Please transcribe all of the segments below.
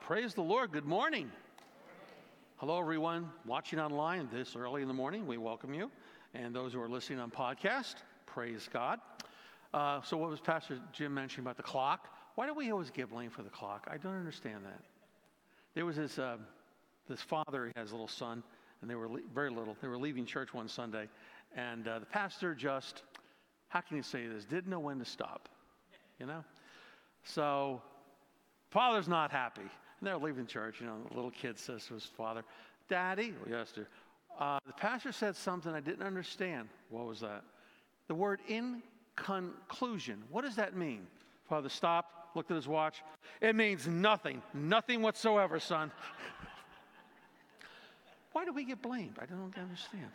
Praise the Lord. Good morning. Hello, everyone watching online this early in the morning. We welcome you. And those who are listening on podcast, praise God. Uh, so, what was Pastor Jim mentioning about the clock? Why do we always get blame for the clock? I don't understand that. There was this, uh, this father, he has a little son, and they were le- very little. They were leaving church one Sunday, and uh, the pastor just, how can you say this, didn't know when to stop, you know? So, father's not happy. And they're leaving church, you know, the little kid says to his father, Daddy, well, yes, dear, uh, the pastor said something I didn't understand. What was that? The word in conclusion. What does that mean? Father stopped, looked at his watch. It means nothing, nothing whatsoever, son. Why do we get blamed? I don't understand.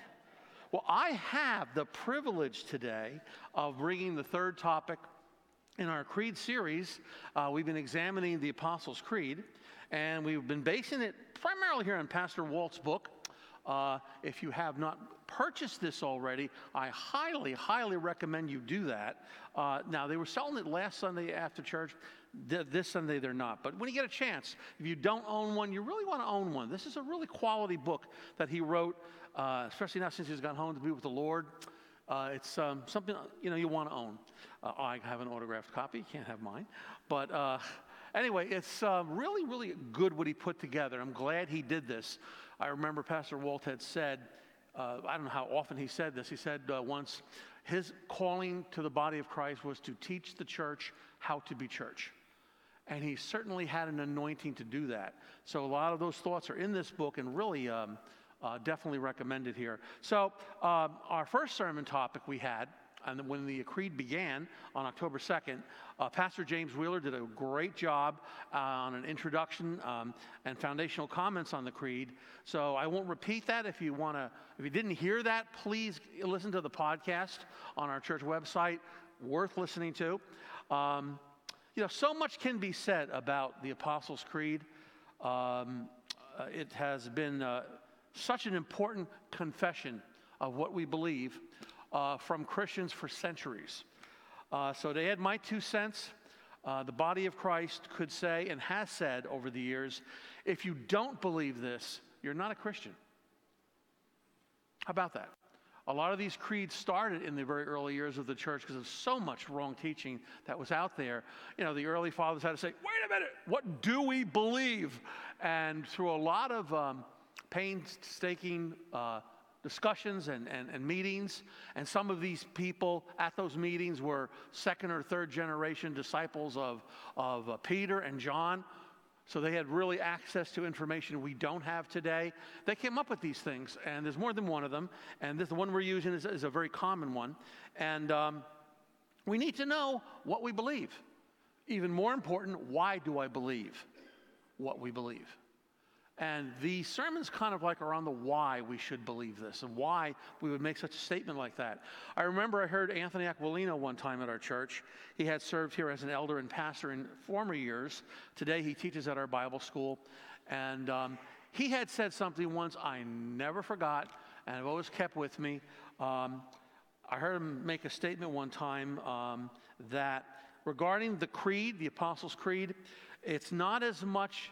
Well, I have the privilege today of bringing the third topic in our Creed series. Uh, we've been examining the Apostles' Creed, and we've been basing it primarily here on Pastor Walt's book. Uh, if you have not purchased this already, I highly, highly recommend you do that. Uh, now, they were selling it last Sunday after church. This Sunday, they're not. But when you get a chance, if you don't own one, you really want to own one. This is a really quality book that he wrote, uh, especially now since he's gone home to be with the Lord. Uh, it's um, something you know you want to own. Uh, I have an autographed copy. Can't have mine. But uh, anyway, it's uh, really, really good what he put together. I'm glad he did this. I remember Pastor Walt had said, uh, I don't know how often he said this. He said uh, once, his calling to the body of Christ was to teach the church how to be church. And he certainly had an anointing to do that. So a lot of those thoughts are in this book and really um, uh, definitely recommended here. So, um, our first sermon topic we had, and when the creed began on October 2nd, uh, Pastor James Wheeler did a great job uh, on an introduction um, and foundational comments on the creed. So I won't repeat that. If you want to, if you didn't hear that, please listen to the podcast on our church website. Worth listening to. Um, you know, so much can be said about the Apostles' Creed. Um, uh, it has been uh, such an important confession of what we believe uh, from Christians for centuries. Uh, so to add my two cents, uh, the body of Christ could say and has said over the years if you don't believe this, you're not a Christian. How about that? A lot of these creeds started in the very early years of the church because of so much wrong teaching that was out there. You know, the early fathers had to say, wait a minute, what do we believe? And through a lot of um, painstaking uh, discussions and, and, and, meetings. And some of these people at those meetings were second or third generation disciples of, of uh, Peter and John. So they had really access to information we don't have today. They came up with these things, and there's more than one of them. And this, the one we're using is, is a very common one. And um, we need to know what we believe. Even more important, why do I believe what we believe? And the sermons kind of like are on the why we should believe this and why we would make such a statement like that. I remember I heard Anthony Aquilino one time at our church. He had served here as an elder and pastor in former years. Today he teaches at our Bible school. And um, he had said something once I never forgot and I've always kept with me. Um, I heard him make a statement one time um, that regarding the creed, the Apostles' Creed, it's not as much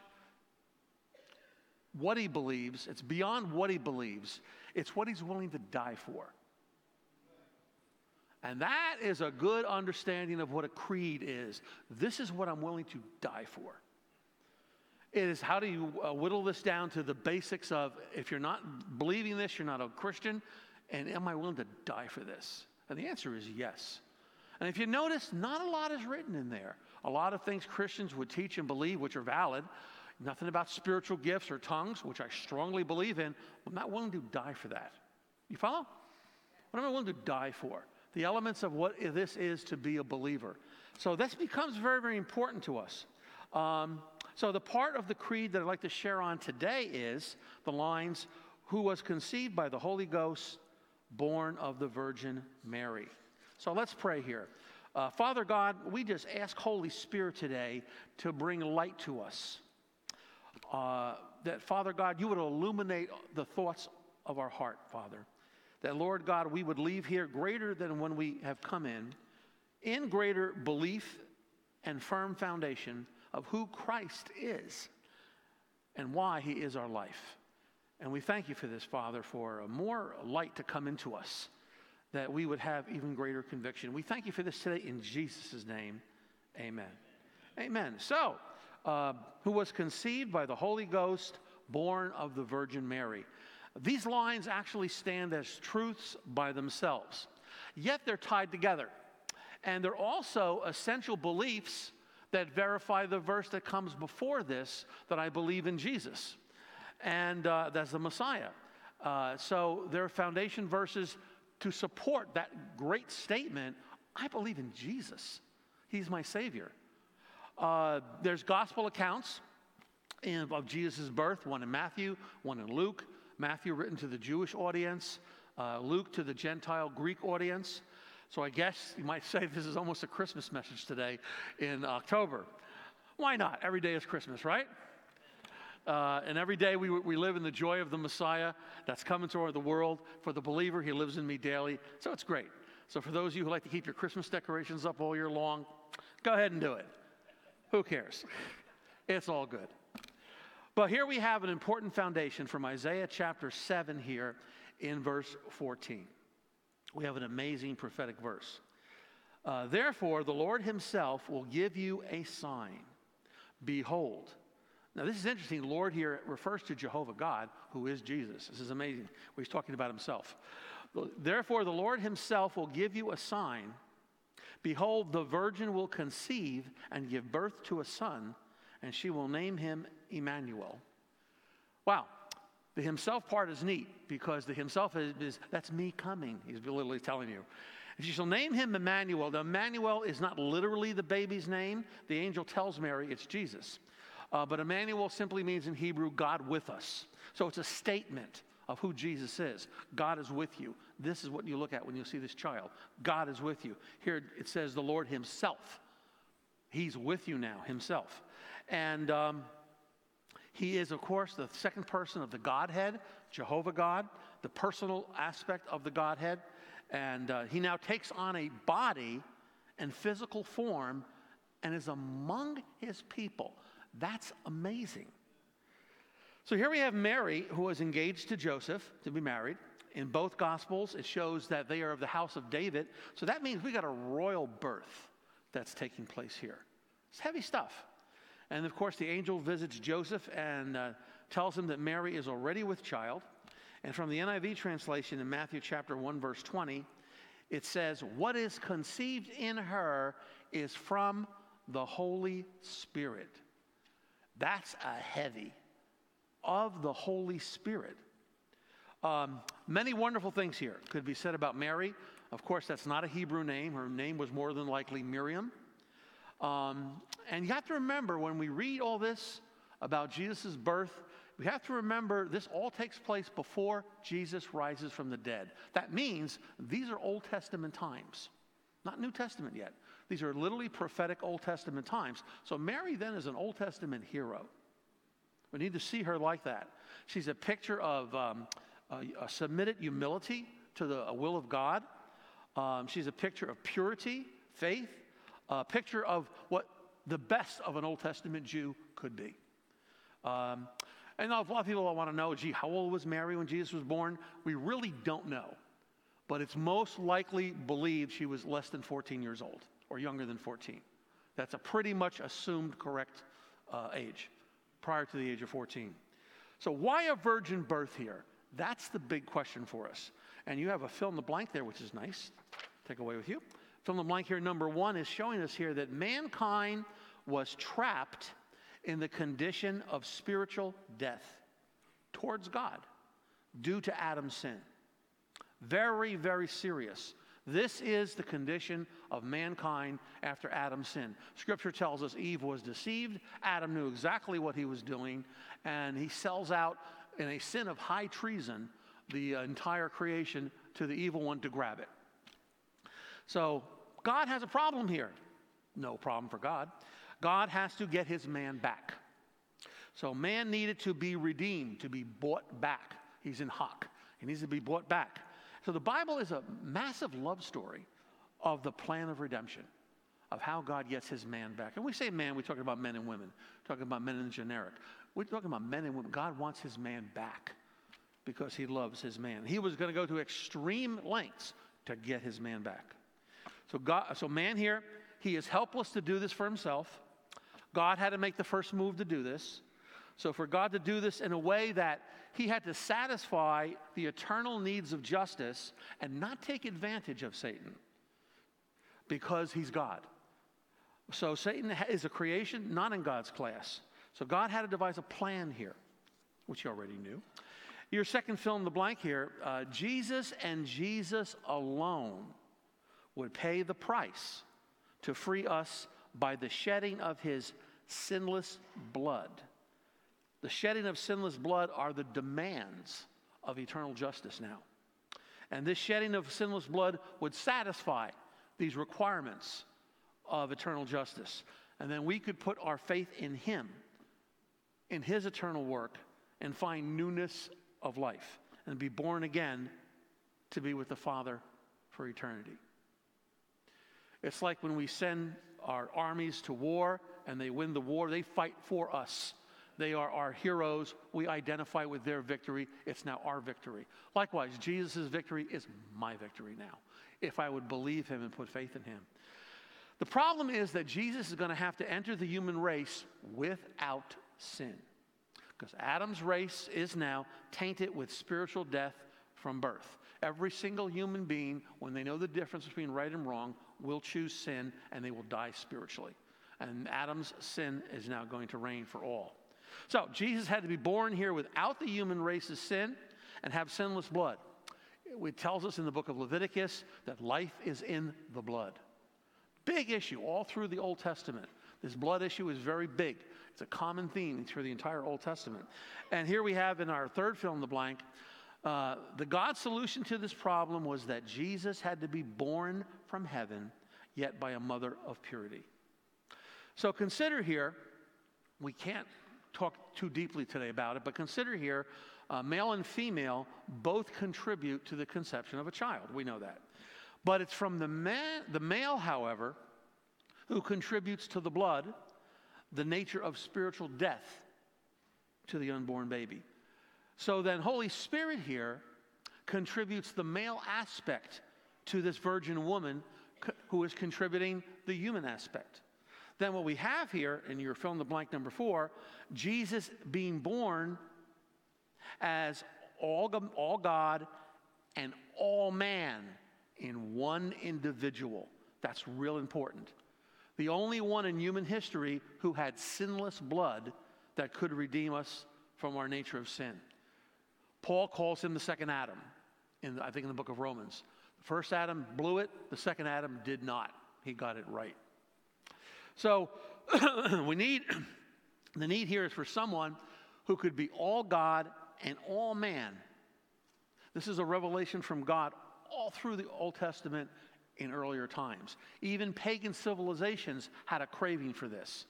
what he believes, it's beyond what he believes, it's what he's willing to die for. And that is a good understanding of what a creed is. This is what I'm willing to die for. It is how do you uh, whittle this down to the basics of if you're not believing this, you're not a Christian, and am I willing to die for this? And the answer is yes. And if you notice, not a lot is written in there. A lot of things Christians would teach and believe, which are valid, Nothing about spiritual gifts or tongues, which I strongly believe in. I'm not willing to die for that. You follow? What am I willing to die for? The elements of what this is to be a believer. So this becomes very, very important to us. Um, so the part of the creed that I'd like to share on today is the lines, who was conceived by the Holy Ghost, born of the Virgin Mary. So let's pray here. Uh, Father God, we just ask Holy Spirit today to bring light to us uh, that, Father God, you would illuminate the thoughts of our heart, Father. That, Lord God, we would leave here greater than when we have come in, in greater belief and firm foundation of who Christ is. and why He is our life. And we thank you for this, Father, for more light to come into us, that we would have even greater conviction. We thank you for this today in Jesus' name. Amen. Amen. So, uh, who was conceived by the Holy Ghost, born of the Virgin Mary. These lines actually stand as truths by themselves, yet they're tied together. And they're also essential beliefs that verify the verse that comes before this that I believe in Jesus. And uh, that's the Messiah. Uh, so there are foundation verses to support that great statement I believe in Jesus, He's my Savior. Uh, there's gospel accounts of Jesus' birth, one in Matthew, one in Luke. Matthew written to the Jewish audience, uh, Luke to the Gentile Greek audience. So I guess you might say this is almost a Christmas message today in October. Why not? Every day is Christmas, right? Uh, and every day we, we live in the joy of the Messiah that's coming toward the world. For the believer, he lives in me daily. So it's great. So for those of you who like to keep your Christmas decorations up all year long, go ahead and do it. Who cares? It's all good. But here we have an important foundation from Isaiah chapter 7 here in verse 14. We have an amazing prophetic verse. Uh, Therefore, the Lord himself will give you a sign. Behold, now this is interesting. Lord here refers to Jehovah God, who is Jesus. This is amazing. He's talking about himself. Therefore, the Lord himself will give you a sign. Behold, the virgin will conceive and give birth to a son, and she will name him Emmanuel. Wow. The himself part is neat because the himself is, is that's me coming. He's literally telling you. And she shall name him Emmanuel. The Emmanuel is not literally the baby's name. The angel tells Mary it's Jesus. Uh, but Emmanuel simply means in Hebrew, God with us. So it's a statement of who Jesus is. God is with you. This is what you look at when you see this child. God is with you. Here it says the Lord Himself. He's with you now, Himself. And um, He is, of course, the second person of the Godhead, Jehovah God, the personal aspect of the Godhead. And uh, He now takes on a body and physical form and is among His people. That's amazing. So here we have Mary, who was engaged to Joseph to be married. In both Gospels, it shows that they are of the house of David. So that means we got a royal birth that's taking place here. It's heavy stuff. And of course, the angel visits Joseph and uh, tells him that Mary is already with child. And from the NIV translation in Matthew chapter 1, verse 20, it says, What is conceived in her is from the Holy Spirit. That's a heavy of the Holy Spirit. Um, many wonderful things here could be said about Mary. Of course, that's not a Hebrew name. Her name was more than likely Miriam. Um, and you have to remember when we read all this about Jesus' birth, we have to remember this all takes place before Jesus rises from the dead. That means these are Old Testament times, not New Testament yet. These are literally prophetic Old Testament times. So Mary then is an Old Testament hero. We need to see her like that. She's a picture of um, a, a, submitted humility to the will of God. Um, she's a picture of purity, faith, a picture of what the best of an Old Testament Jew could be. Um, and a lot of people want to know, gee, how old was Mary when Jesus was born? We really don't know. But it's most likely believed she was less than 14 years old or younger than 14. That's a pretty much assumed correct uh, age prior to the age of 14. So, why a virgin birth here? That's the big question for us. And you have a fill in the blank there, which is nice. Take away with you. Fill in the blank here, number one, is showing us here that mankind was trapped in the condition of spiritual death towards God due to Adam's sin. Very, very serious. This is the condition of mankind after Adam's sin. Scripture tells us Eve was deceived. Adam knew exactly what he was doing, and he sells out in a sin of high treason the entire creation to the evil one to grab it. So God has a problem here. No problem for God. God has to get his man back. So man needed to be redeemed, to be bought back. He's in hock. He needs to be bought back. So the Bible is a massive love story of the plan of redemption. of how God gets his man back. And we say man, we're talking about men and women, we're talking about men in generic. We're talking about men and women. God wants his man back because he loves his man. He was going to go to extreme lengths to get his man back. So, God, so man here, he is helpless to do this for himself. God had to make the first move to do this. So, for God to do this in a way that he had to satisfy the eternal needs of justice and not take advantage of Satan because he's God. So, Satan is a creation not in God's class. So, God had to devise a plan here, which you already knew. Your second fill in the blank here uh, Jesus and Jesus alone would pay the price to free us by the shedding of his sinless blood. The shedding of sinless blood are the demands of eternal justice now. And this shedding of sinless blood would satisfy these requirements of eternal justice. And then we could put our faith in Him, in His eternal work, and find newness of life and be born again to be with the Father for eternity. It's like when we send our armies to war and they win the war, they fight for us. They are our heroes. We identify with their victory. It's now our victory. Likewise, Jesus' victory is my victory now, if I would believe him and put faith in him. The problem is that Jesus is going to have to enter the human race without sin. Because Adam's race is now tainted with spiritual death from birth. Every single human being, when they know the difference between right and wrong, will choose sin and they will die spiritually. And Adam's sin is now going to reign for all. So Jesus had to be born here without the human race's sin and have sinless blood. It tells us in the book of Leviticus that life is in the blood. Big issue all through the Old Testament. This blood issue is very big. It's a common theme through the entire Old Testament. And here we have in our third fill in the blank uh, the God solution to this problem was that Jesus had to be born from heaven, yet by a mother of purity. So consider here, we can't talk too deeply today about it, but consider here uh, male and female both contribute to the conception of a child. We know that. But it's from the, man, the male, however, who contributes to the blood the nature of spiritual death to the unborn baby. So then, Holy Spirit here contributes the male aspect to this virgin woman who is contributing the human aspect. Then, what we have here, and you're filling the blank number four, Jesus being born as all, all God and all man in one individual. That's real important. The only one in human history who had sinless blood that could redeem us from our nature of sin. Paul calls him the second Adam, in, I think in the book of Romans. The first Adam blew it, the second Adam did not. He got it right. So we need, the need here is for someone who could be all God and all man. This is a revelation from God all through the Old Testament in earlier times. Even pagan civilizations had a craving for this.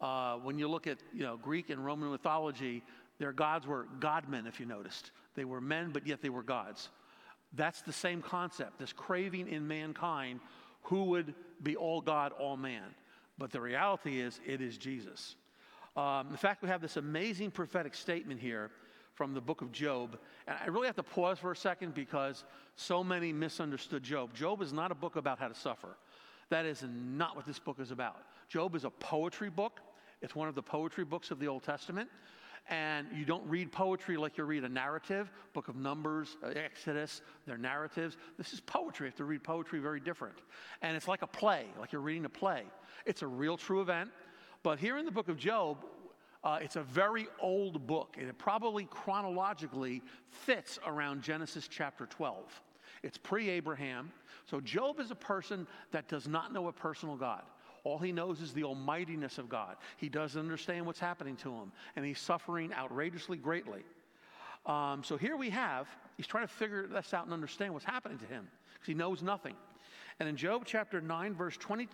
Uh, when you look at you know, Greek and Roman mythology, their gods were godmen, if you noticed. They were men, but yet they were gods. That's the same concept, this craving in mankind who would be all God, all man. But the reality is, it is Jesus. Um, in fact, we have this amazing prophetic statement here from the book of Job. And I really have to pause for a second because so many misunderstood Job. Job is not a book about how to suffer. That is not what this book is about. Job is a poetry book, it's one of the poetry books of the Old Testament and you don't read poetry like you read a narrative, book of Numbers, uh, Exodus, they're narratives. This is poetry. You have to read poetry very different. And it's like a play, like you're reading a play. It's a real true event. But here in the book of Job, uh, it's a very old book, and it probably chronologically fits around Genesis chapter 12. It's pre Abraham. So Job is a person that does not know a personal God. All he knows is the almightiness of God. He doesn't understand what's happening to him, and he's suffering outrageously greatly. Um, so here we have, he's trying to figure this out and understand what's happening to him because he knows nothing. And in Job chapter 9, verse 20,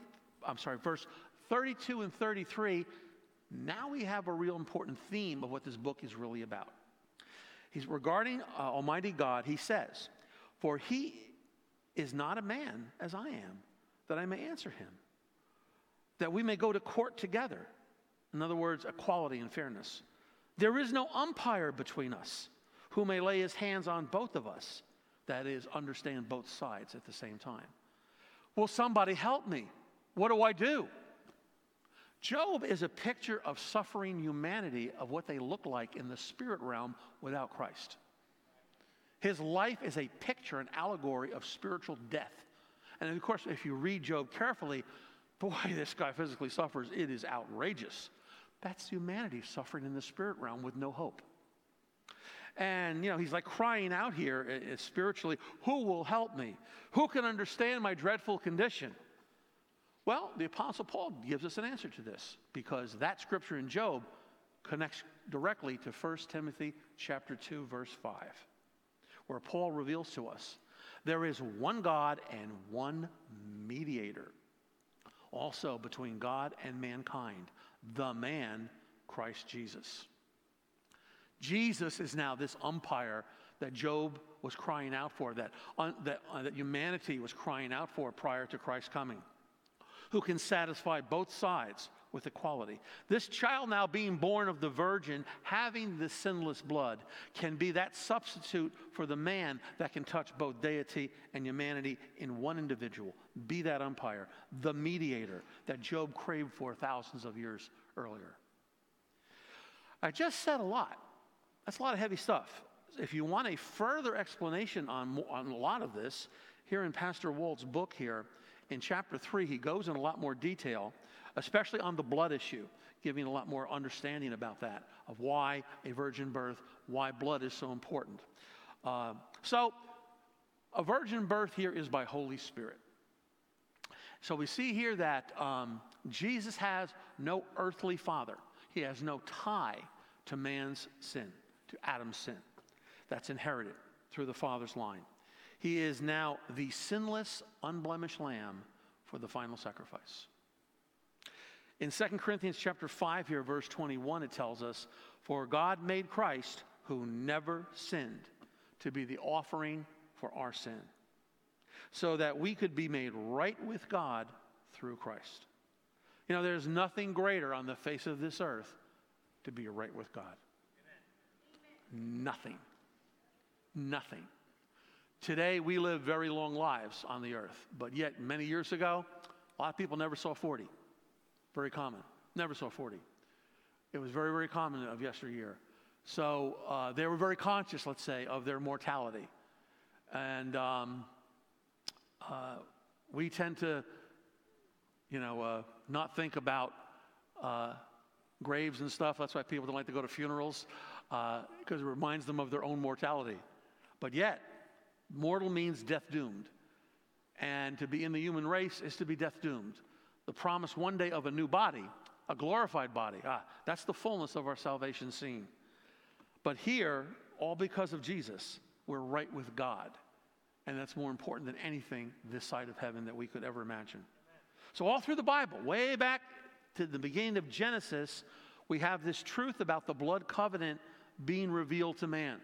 I'm sorry, verse 32 and 33, now we have a real important theme of what this book is really about. He's regarding uh, Almighty God, he says, For he is not a man as I am, that I may answer him that we may go to court together. In other words, equality and fairness. There is no umpire between us who may lay his hands on both of us, that is, understand both sides at the same time. Will somebody help me? What do I do? Job is a picture of suffering humanity of what they look like in the spirit realm without Christ. His life is a picture, an allegory of spiritual death. And of course, if you read Job carefully, boy, this guy physically suffers. It is outrageous. That's humanity suffering in the spirit realm with no hope. And, you know, he's like crying out here uh, spiritually Who will help me? Who can understand my dreadful condition? Well, the Apostle Paul gives us an answer to this because that scripture in Job connects directly to 1 Timothy chapter 2 verse 5 where Paul reveals to us there is one God and one mediator also between God and mankind, the man Christ Jesus. Jesus is now this umpire that Job was crying out for, that, uh, that, uh, that humanity was crying out for prior to Christ's coming who can satisfy both sides with equality. This child, now being born of the virgin, having the sinless blood, can be that substitute for the man that can touch both deity and humanity in one individual. Be that umpire, the mediator that Job craved for thousands of years earlier. I just said a lot. That's a lot of heavy stuff. If you want a further explanation on, on a lot of this, here in Pastor Walt's book here, in chapter 3, he goes in a lot more detail, especially on the blood issue, giving a lot more understanding about that, of why a virgin birth, why blood is so important. Uh, so, a virgin birth here is by Holy Spirit. So, we see here that um, Jesus has no earthly father, he has no tie to man's sin, to Adam's sin. That's inherited through the father's line. He is now the sinless, unblemished lamb for the final sacrifice. In 2 Corinthians chapter 5 here verse 21 it tells us for God made Christ who never sinned to be the offering for our sin so that we could be made right with God through Christ. You know there's nothing greater on the face of this earth to be right with God. Amen. Nothing. Nothing. Today, we live very long lives on the earth, but yet many years ago, a lot of people never saw 40. Very common. Never saw 40. It was very, very common of yesteryear. So uh, they were very conscious, let's say, of their mortality. And um, uh, we tend to, you know, uh, not think about uh, graves and stuff. That's why people don't like to go to funerals, because uh, it reminds them of their own mortality. But yet, Mortal means death doomed. And to be in the human race is to be death doomed. The promise one day of a new body, a glorified body. Ah, that's the fullness of our salvation seen. But here, all because of Jesus, we're right with God. And that's more important than anything this side of heaven that we could ever imagine. So, all through the Bible, way back to the beginning of Genesis, we have this truth about the blood covenant being revealed to man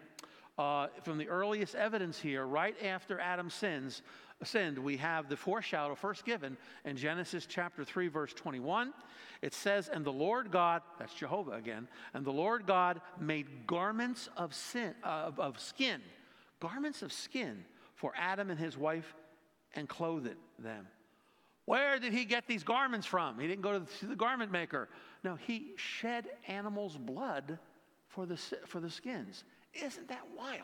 uh, from the earliest evidence here, right after Adam sins, sinned, we have the foreshadow first given in Genesis chapter 3, verse 21. It says, And the Lord God, that's Jehovah again, and the Lord God made garments of, sin, uh, of skin, garments of skin for Adam and his wife and clothed them. Where did he get these garments from? He didn't go to the, to the garment maker. No, he shed animals' blood for the, for the skins. Isn't that wild?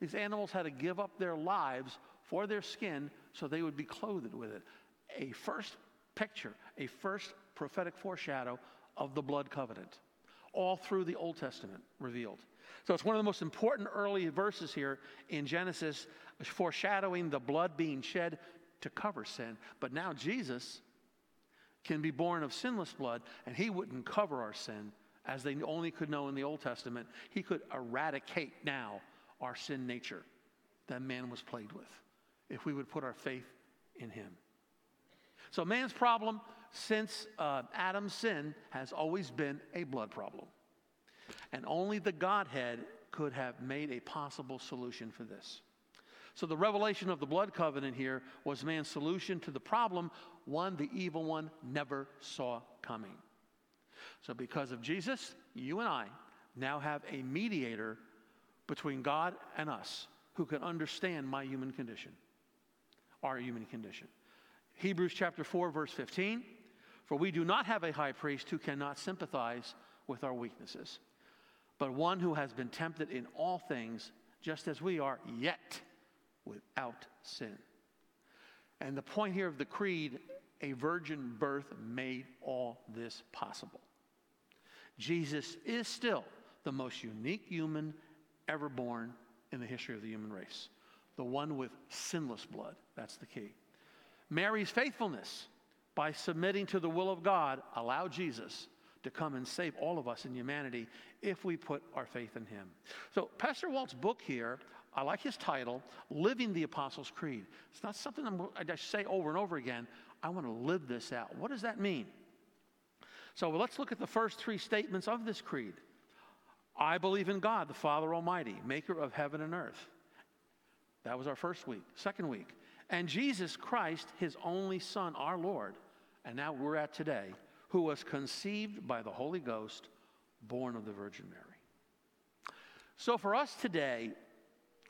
These animals had to give up their lives for their skin so they would be clothed with it. A first picture, a first prophetic foreshadow of the blood covenant, all through the Old Testament revealed. So it's one of the most important early verses here in Genesis, foreshadowing the blood being shed to cover sin. But now Jesus can be born of sinless blood, and he wouldn't cover our sin as they only could know in the Old Testament, he could eradicate now our sin nature that man was plagued with if we would put our faith in him. So, man's problem since uh, Adam's sin has always been a blood problem. And only the Godhead could have made a possible solution for this. So the revelation of the blood covenant here was man's solution to the problem, one the evil one never saw coming. So because of Jesus, you and I now have a mediator between God and us who can understand my human condition, our human condition. Hebrews chapter 4 verse 15, for we do not have a high priest who cannot sympathize with our weaknesses, but one who has been tempted in all things just as we are, yet without sin. And the point here of the creed a virgin birth made all this possible. Jesus is still the most unique human ever born in the history of the human race. The one with sinless blood. That's the key. Mary's faithfulness by submitting to the will of God allowed Jesus to come and save all of us in humanity if we put our faith in him. So, Pastor Walt's book here I like his title, Living the Apostles' Creed. It's not something I'm, I say over and over again. I want to live this out. What does that mean? So let's look at the first three statements of this creed. I believe in God, the Father Almighty, maker of heaven and earth. That was our first week. Second week. And Jesus Christ, his only Son, our Lord. And now we're at today, who was conceived by the Holy Ghost, born of the Virgin Mary. So for us today,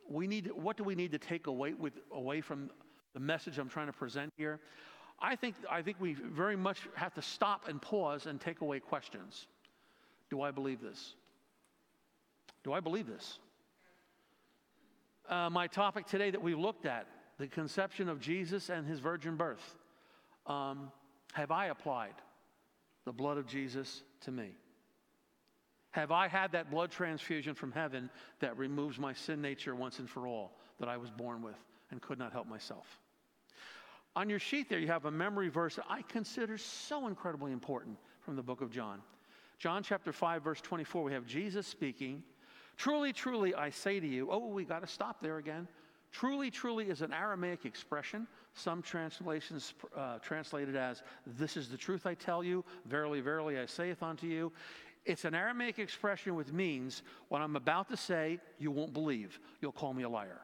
we need, what do we need to take away, with, away from the message I'm trying to present here? I think, I think we very much have to stop and pause and take away questions. Do I believe this? Do I believe this? Uh, my topic today that we looked at, the conception of Jesus and his virgin birth. Um, have I applied the blood of Jesus to me? Have I had that blood transfusion from heaven that removes my sin nature once and for all that I was born with and could not help myself? On your sheet there, you have a memory verse that I consider so incredibly important from the book of John. John chapter 5, verse 24, we have Jesus speaking. Truly, truly, I say to you, oh, we got to stop there again. Truly, truly is an Aramaic expression. Some translations uh, translate it as, This is the truth I tell you. Verily, verily, I saith unto you. It's an Aramaic expression which means what I'm about to say, you won't believe. You'll call me a liar.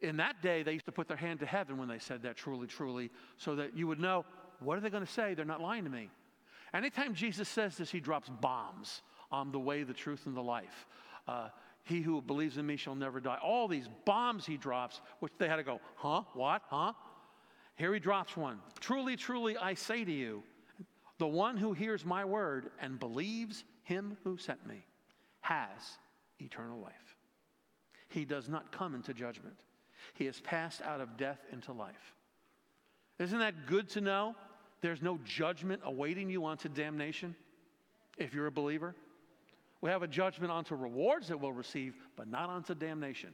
In that day, they used to put their hand to heaven when they said that truly, truly, so that you would know what are they going to say? They're not lying to me. Anytime Jesus says this, he drops bombs on the way, the truth, and the life. Uh, he who believes in me shall never die. All these bombs he drops, which they had to go, huh? What? Huh? Here he drops one. Truly, truly, I say to you, the one who hears my word and believes him who sent me has eternal life. He does not come into judgment, he has passed out of death into life. Isn't that good to know? There's no judgment awaiting you onto damnation if you're a believer. We have a judgment onto rewards that we'll receive, but not onto damnation.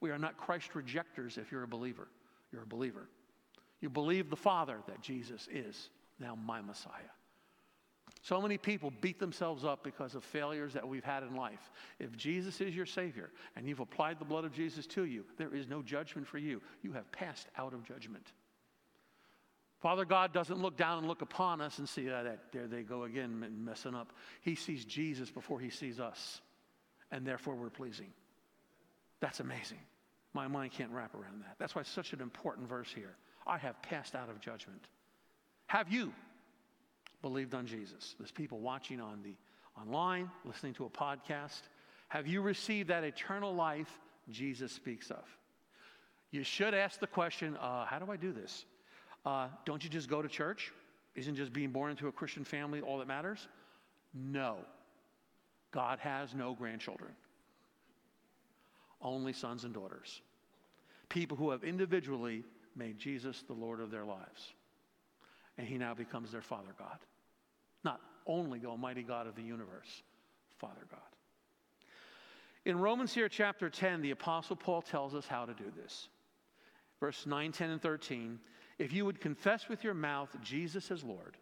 We are not Christ rejectors if you're a believer. You're a believer. You believe the Father that Jesus is now my Messiah. So many people beat themselves up because of failures that we've had in life. If Jesus is your Savior and you've applied the blood of Jesus to you, there is no judgment for you. You have passed out of judgment. Father God doesn't look down and look upon us and see oh, that there they go again messing up. He sees Jesus before he sees us, and therefore we're pleasing. That's amazing. My mind can't wrap around that. That's why it's such an important verse here. I have passed out of judgment. Have you believed on Jesus? There's people watching on the online, listening to a podcast. Have you received that eternal life Jesus speaks of? You should ask the question, uh, how do I do this? Uh, don't you just go to church? Isn't just being born into a Christian family all that matters? No. God has no grandchildren, only sons and daughters. People who have individually made Jesus the Lord of their lives and he now becomes their Father God. Not only the Almighty God of the universe, Father God. In Romans here, chapter 10, the Apostle Paul tells us how to do this. Verse 9, 10, and 13. If you would confess with your mouth Jesus as Lord,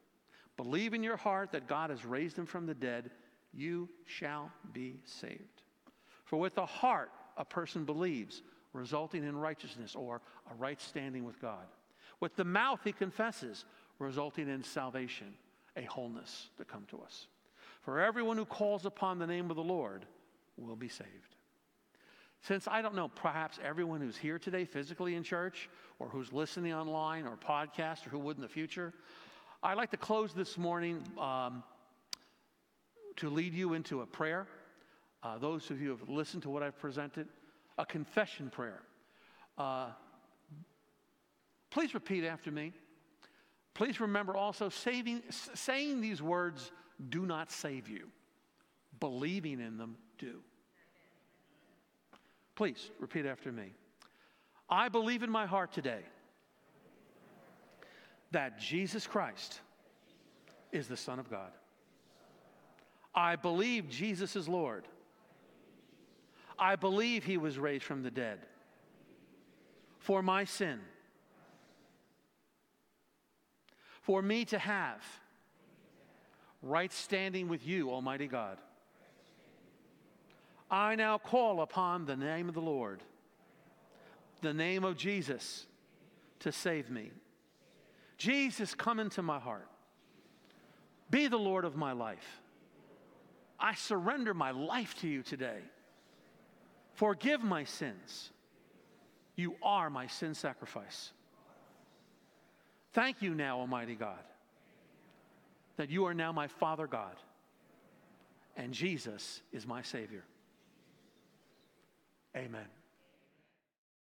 believe in your heart that God has raised him from the dead, you shall be saved. For with the heart a person believes, resulting in righteousness or a right standing with God. With the mouth he confesses, resulting in salvation, a wholeness to come to us. For everyone who calls upon the name of the Lord will be saved. Since I don't know, perhaps everyone who's here today physically in church or who's listening online or podcast or who would in the future, I'd like to close this morning um, to lead you into a prayer. Uh, those of you who have listened to what I've presented, a confession prayer. Uh, please repeat after me. Please remember also saving, saying these words do not save you, believing in them do. Please repeat after me. I believe in my heart today that Jesus Christ is the Son of God. I believe Jesus is Lord. I believe he was raised from the dead for my sin, for me to have right standing with you, Almighty God. I now call upon the name of the Lord, the name of Jesus, to save me. Jesus, come into my heart. Be the Lord of my life. I surrender my life to you today. Forgive my sins. You are my sin sacrifice. Thank you now, Almighty God, that you are now my Father God, and Jesus is my Savior. Amen.